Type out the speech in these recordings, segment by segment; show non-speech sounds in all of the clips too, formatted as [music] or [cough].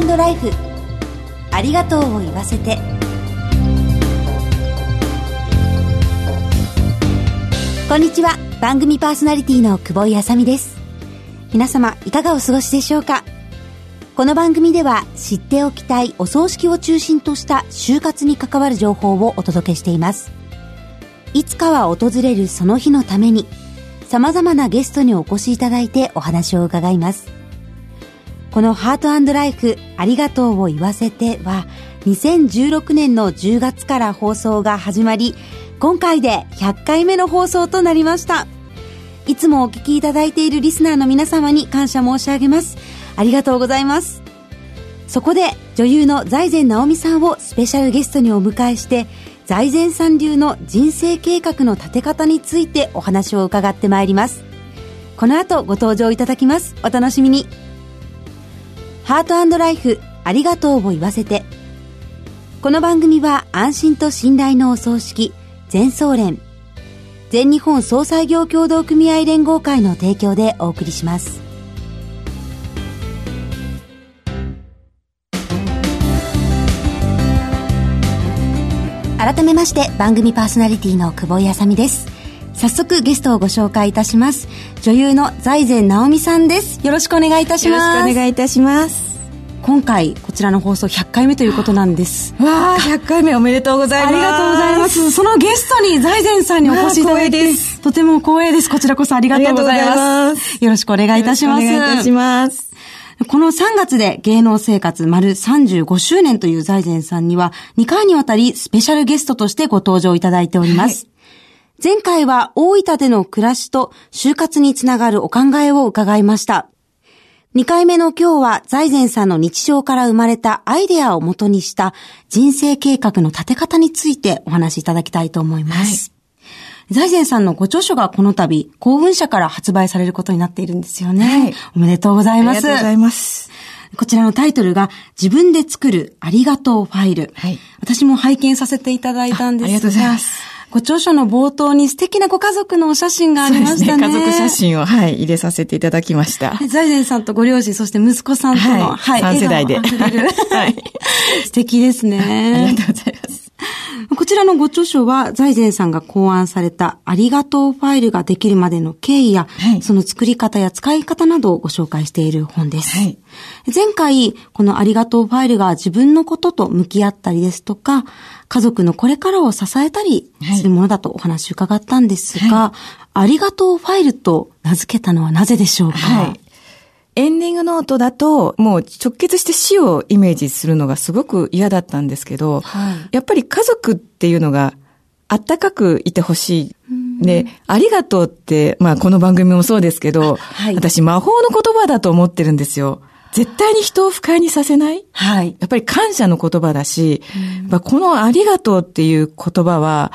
トライフ。ありがとうを言わせて。こんにちは。番組パーソナリティの久保井あさみです。皆様いかがお過ごしでしょうか？この番組では知っておきたいお葬式を中心とした就活に関わる情報をお届けしています。いつかは訪れるその日のために様々なゲストにお越しいただいてお話を伺います。このハートライフありがとうを言わせては2016年の10月から放送が始まり今回で100回目の放送となりました。いつもお聞きいただいているリスナーの皆様に感謝申し上げます。ありがとうございます。そこで女優の財前直美さんをスペシャルゲストにお迎えして財前さん流の人生計画の立て方についてお話を伺ってまいります。この後ご登場いただきます。お楽しみに。ハートライフありがとうを言わせて。この番組は安心と信頼のお葬式全総連全日本総裁業協同組合連合会の提供でお送りします。改めまして番組パーソナリティの久保井あさみです。早速ゲストをご紹介いたします。女優の財前直美さんです。よろしくお願いいたします。よろしくお願いいたします。今回こちらの放送100回目ということなんです。わあ100回目おめでとうございます。ありがとうございます。そのゲストに財前さんにお越しいただいてとても光栄です。こちらこそありがとうございます。よろしくお願いいたします。お願いいたします。この3月で芸能生活丸35周年という財前さんには2回にわたりスペシャルゲストとしてご登場いただいております。はい、前回は大分での暮らしと就活につながるお考えを伺いました。2回目の今日は財前さんの日常から生まれたアイデアをもとにした人生計画の立て方についてお話しいただきたいと思います。はい、財前さんのご著書がこの度、公文社から発売されることになっているんですよね。はい、おめでとうございます。ありがとうございます。こちらのタイトルが、自分で作るありがとうファイル。はい、私も拝見させていただいたんですが。ありがとうございます。ご著書の冒頭に素敵なご家族のお写真がありましたね。ね家族写真を、はい、入れさせていただきました。[laughs] 財前さんとご両親、そして息子さんとの、はい、はい、3世代で。[laughs] はい。素敵ですね。ありがとうございます。こちらのご著書は、財前さんが考案されたありがとうファイルができるまでの経緯や、はい、その作り方や使い方などをご紹介している本です。はい、前回、このありがとうファイルが自分のことと向き合ったりですとか、家族のこれからを支えたりするものだとお話伺ったんですが、はい、ありがとうファイルと名付けたのはなぜでしょうか、はいエンディングノートだと、もう直結して死をイメージするのがすごく嫌だったんですけど、はい、やっぱり家族っていうのがあったかくいてほしい。で、ありがとうって、まあこの番組もそうですけど、はい、私魔法の言葉だと思ってるんですよ。絶対に人を不快にさせない？はい。やっぱり感謝の言葉だし、このありがとうっていう言葉は、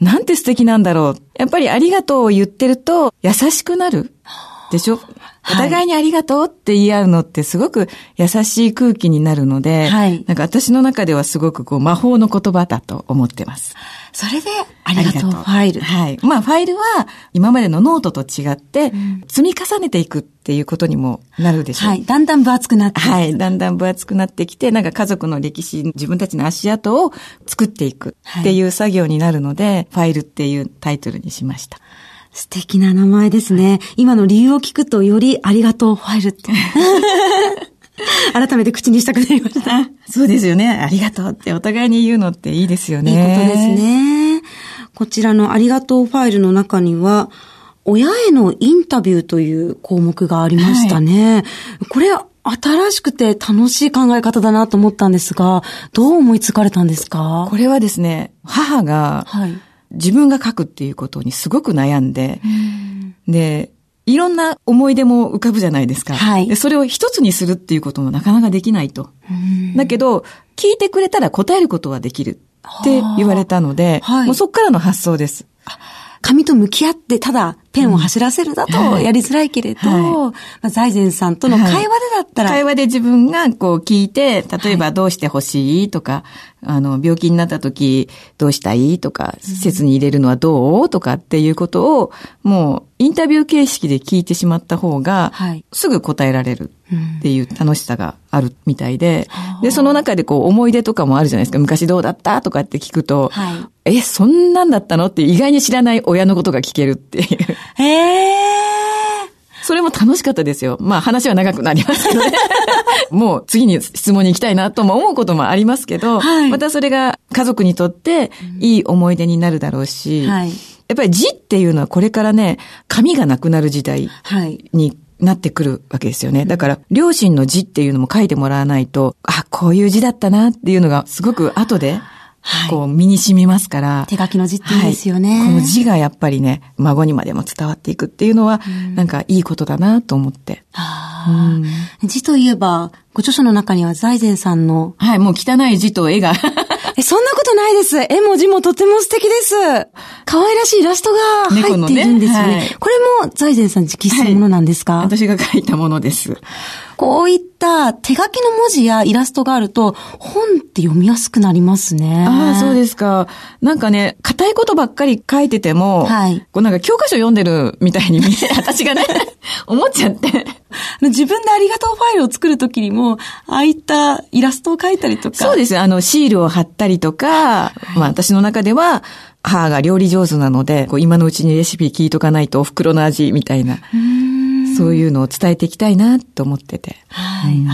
なんて素敵なんだろう。やっぱりありがとうを言ってると優しくなる。でしょ？お互いにありがとうって言い合うのってすごく優しい空気になるので、はい、なんか私の中ではすごくこう魔法の言葉だと思ってます。それで、ありがとうファイル。はい。まあ、ファイルは今までのノートと違って、積み重ねていくっていうことにもなるでしょう。はい。だんだん分厚くなって。はい。だんだん分厚くなってきて、なんか家族の歴史、自分たちの足跡を作っていくっていう作業になるので、はい、ファイルっていうタイトルにしました。素敵な名前ですね。今の理由を聞くとよりありがとうファイルって。[laughs] 改めて口にしたくなりました。そうですよね。ありがとうってお互いに言うのっていいですよね。いいことですね。こちらのありがとうファイルの中には、親へのインタビューという項目がありましたね。はい、これ、新しくて楽しい考え方だなと思ったんですが、どう思いつかれたんですか？これはですね、母が、はい自分が書くっていうことにすごく悩んで、で、いろんな思い出も浮かぶじゃないですか。はい。で、それを一つにするっていうこともなかなかできないと。だけど、聞いてくれたら答えることはできるって言われたので、はい、もうそっからの発想です。紙と向き合って、ただペンを走らせるだとやりづらいけれど、はい。まあ、財前さんとの会話でだったら、はい、会話で自分がこう聞いて、例えばどうしてほしいとか、あの、病気になった時どうしたいとか、施設に入れるのはどうとかっていうことを、もうインタビュー形式で聞いてしまった方が、すぐ答えられるっていう楽しさがあるみたいで、で、その中でこう思い出とかもあるじゃないですか。昔どうだったとかって聞くと、はい、え、そんなんだったのって意外に知らない親のことが聞けるっていう。へー。それも楽しかったですよ。まあ話は長くなりますけどね。[laughs] もう次に質問に行きたいなとも思うこともありますけど、はい、またそれが家族にとっていい思い出になるだろうし、はいやっぱり字っていうのはこれからね、紙がなくなる時代になってくるわけですよね。だから、両親の字っていうのも書いてもらわないと、あ、こういう字だったなっていうのがすごく後で、こう身に染みますから。手書きの字っていいですよね、はい、この字がやっぱりね、孫にまでも伝わっていくっていうのは、なんかいいことだなと思って。うん、字といえば、ご著書の中には財前さんの。はい、もう汚い字と絵が [laughs] え、そんなことないです。絵文字もとても素敵です。可愛らしいイラストが入っているんですよね。ねはい、これも財前さん直筆のものなんですか、はい、私が書いたものです。こういった手書きの文字やイラストがあると、本って読みやすくなりますね。ああ、そうですか。なんかね、硬いことばっかり書いてても、はい。こうなんか教科書読んでるみたいに [laughs] 私がね、[laughs] 思っちゃって。自分でありがとうファイルを作るときにも、ああいったイラストを描いたりとか。そうです。あの、シールを貼ったりとか、はい、まあ私の中では、母が料理上手なので、こう今のうちにレシピ聞いとかないとお袋の味みたいな。そういうのを伝えていきたいなと思ってて。はい、うん、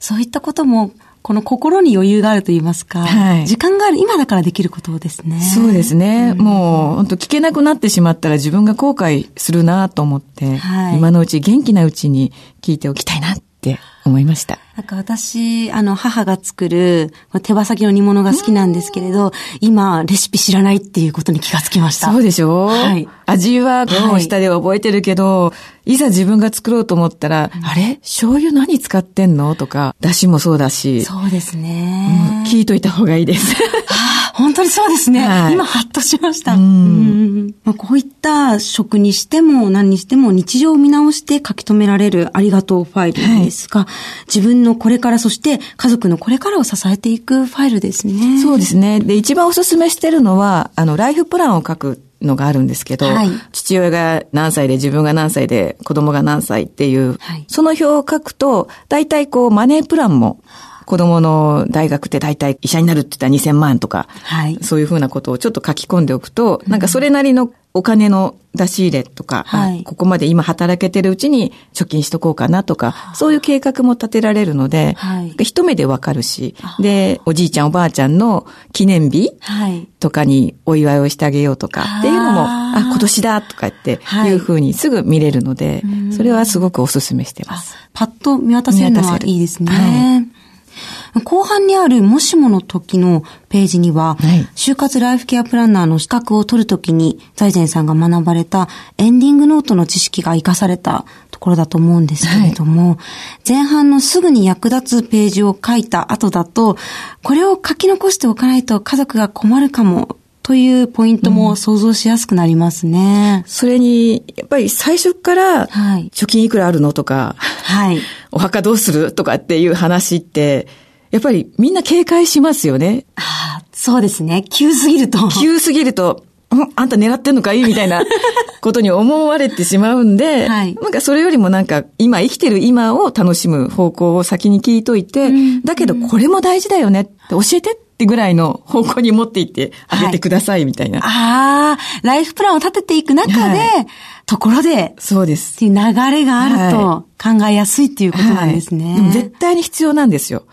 そういったこともこの心に余裕があると言いますか、はい、時間がある、今だからできることですね。そうですね。うん、もう、本当聞けなくなってしまったら自分が後悔するなと思って、はい、今のうち元気なうちに聞いておきたいなって思いました。なんか私、あの、母が作る手羽先の煮物が好きなんですけれど、今、レシピ知らないっていうことに気がつきました。そうでしょ？はい。味は、もう下では覚えてるけど、はい、いざ自分が作ろうと思ったら、うん、あれ？醤油何使ってんの？とか、だしもそうだし。そうですね。聞いといた方がいいです。[laughs] 本当にそうですね。はい、今、ハッとしました。うんまあ、こういった食にしても何にしても日常を見直して書き留められるありがとうファイルですが、はい、自分のこれからそして家族のこれからを支えていくファイルですね。そうですね。で、一番おすすめしてるのは、あの、ライフプランを書くのがあるんですけど、はい、父親が何歳で自分が何歳で子供が何歳っていう、はい、その表を書くと、大体こうマネープランも子供の大学って大体医者になるって言ったら2000万とか、はい、そういうふうなことをちょっと書き込んでおくと、なんかそれなりのお金の出し入れとか、はい、ここまで今働けてるうちに貯金しとこうかなとか、そういう計画も立てられるので、はい、一目でわかるし、で、おじいちゃんおばあちゃんの記念日とかにお祝いをしてあげようとかっていうのも、あ、今年だとかってい。うふうにすぐ見れるので、それはすごくお勧めしてます。パッと見渡せるのはいいですね。後半にあるもしもの時のページには、はい、就活ライフケアプランナーの資格を取るときに、財前さんが学ばれたエンディングノートの知識が活かされたところだと思うんですけれども、はい、前半のすぐに役立つページを書いた後だと、これを書き残しておかないと家族が困るかもというポイントも想像しやすくなりますね。うん、それに、やっぱり最初から、貯金いくらあるのとか、はい、[laughs] お墓どうするとかっていう話って、やっぱりみんな警戒しますよね。ああ、そうですね。急すぎると。急すぎると、あんた狙ってんのかい？みたいなことに思われてしまうんで、[laughs] はい、なんかそれよりもなんか今生きてる今を楽しむ方向を先に聞いといて、うん、だけどこれも大事だよねって教えてってぐらいの方向に持っていってあげてくださいみたいな。はい、ああ、ライフプランを立てていく中で、はい、ところで、そうです。っていう流れがあると考えやすいっていうことなんですね。絶対に必要なんですよ。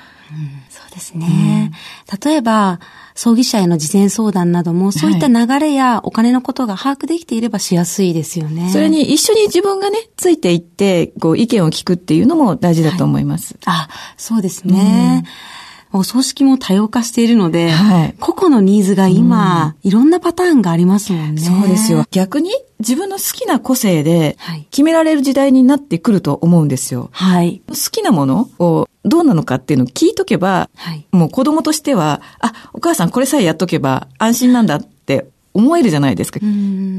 そうですね。うん、例えば、葬儀社への事前相談なども、そういった流れやお金のことが把握できていればしやすいですよね。それに一緒に自分がね、ついていって、こう、意見を聞くっていうのも大事だと思います。はい、あ、そうですね。うんお葬式も多様化しているので、はい、個々のニーズが今、うん、いろんなパターンがありますもんね。そうですよ。逆に自分の好きな個性で決められる時代になってくると思うんですよ。はい。好きなものをどうなのかっていうのを聞いとけば、はい、もう子供としては、あ、お母さんこれさえやっとけば安心なんだって思えるじゃないですか。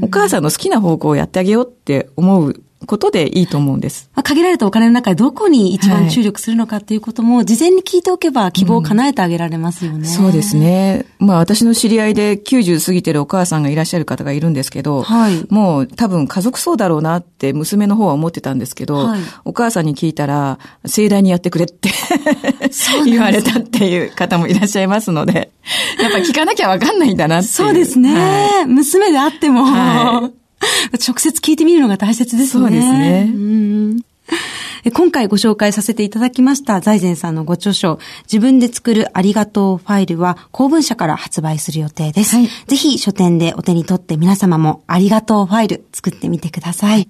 お母さんの好きな方向をやってあげようって思うことでいいと思うんです。まあ、限られたお金の中でどこに一番注力するのかっていうことも、事前に聞いておけば希望を叶えてあげられますよね。うん、そうですね。まあ私の知り合いで90過ぎてるお母さんがいらっしゃる方がいるんですけど、はい、もう多分家族そうだろうなって娘の方は思ってたんですけど、はい、お母さんに聞いたら、盛大にやってくれって言われたっていう方もいらっしゃいますので、やっぱ聞かなきゃわかんないんだなってそうですね。はい、娘であっても、はい [laughs] 直接聞いてみるのが大切ですね。そうですね。今回ご紹介させていただきました財前さんのご著書、自分で作るありがとうファイルは公文社から発売する予定です。はい、ぜひ書店でお手に取って皆様もありがとうファイル作ってみてください。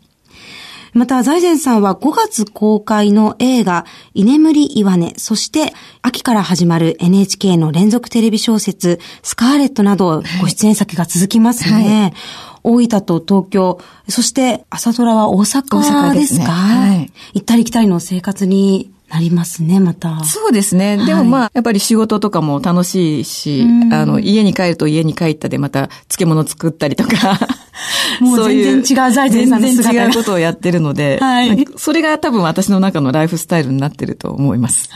また、財前さんは5月公開の映画、居眠り岩根、そして秋から始まる NHK の連続テレビ小説、スカーレットなどご出演先が続きますね。はい大分と東京、そして朝ドラは大阪ですか、ね、はい。行ったり来たりの生活になりますね、また。そうですね。はい、でもまあ、やっぱり仕事とかも楽しいし、あの、家に帰ると家に帰ったでまた漬物作ったりとか。もう全然違う財前さんの姿全然違うことをやってるので、はい、それが多分私の中のライフスタイルになってると思います。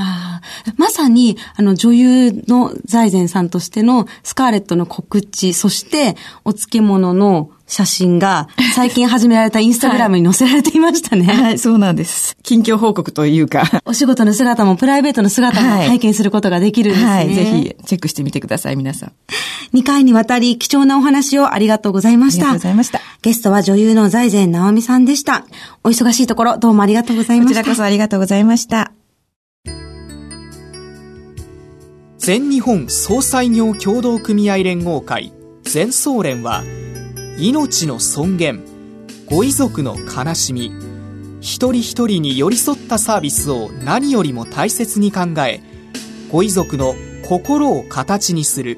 まさに、あの、女優の財前さんとしてのスカーレットの告知、そしてお漬物の写真が [laughs] 最近始められたインスタグラムに載せられていましたね。はい、そうなんです。近況報告というか。お仕事の姿もプライベートの姿も体験することができるんですね。はい、はい、ぜひチェックしてみてください、皆さん。2回にわたり貴重なお話をありがとうございました。ありがとうございました。ゲストは女優の財前直美さんでした。お忙しいところどうもありがとうございました。こちらこそありがとうございました。全日本総裁業協同組合連合会全総連は命の尊厳ご遺族の悲しみ一人一人に寄り添ったサービスを何よりも大切に考えご遺族の心を形にする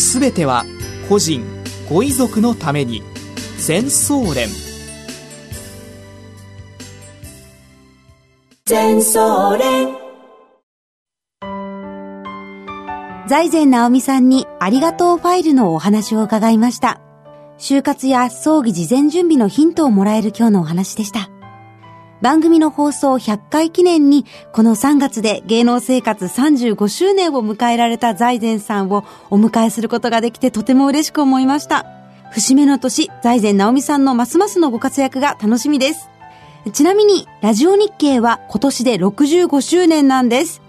すべては個人ご遺族のために全総連全総連財前直美さんにありがとうファイルのお話を伺いました。就活や葬儀事前準備のヒントをもらえる今日のお話でした。番組の放送100回記念に、この3月で芸能生活35周年を迎えられた財前さんをお迎えすることができてとても嬉しく思いました。節目の年、財前直美さんのますますのご活躍が楽しみです。ちなみに、ラジオ日経は今年で65周年なんです。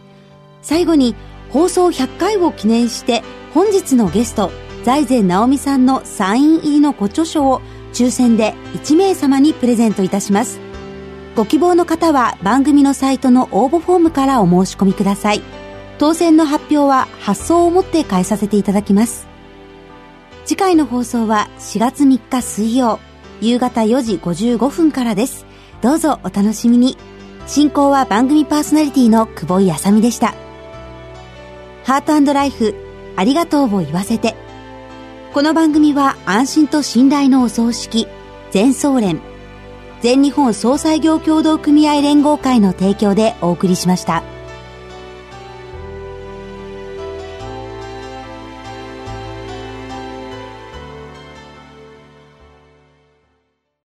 最後に、放送100回を記念して、本日のゲスト、財前直美さんのサイン入りのご著書を抽選で1名様にプレゼントいたします。ご希望の方は番組のサイトの応募フォームからお申し込みください。当選の発表は発送をもって返させていただきます。次回の放送は4月3日水曜、夕方4時55分からです。どうぞお楽しみに。進行は番組パーソナリティの久保井あさみでした。ハートライフ、ありがとうを言わせて。この番組は安心と信頼のお葬式、全総連、全日本総裁業協同組合連合会の提供でお送りしました。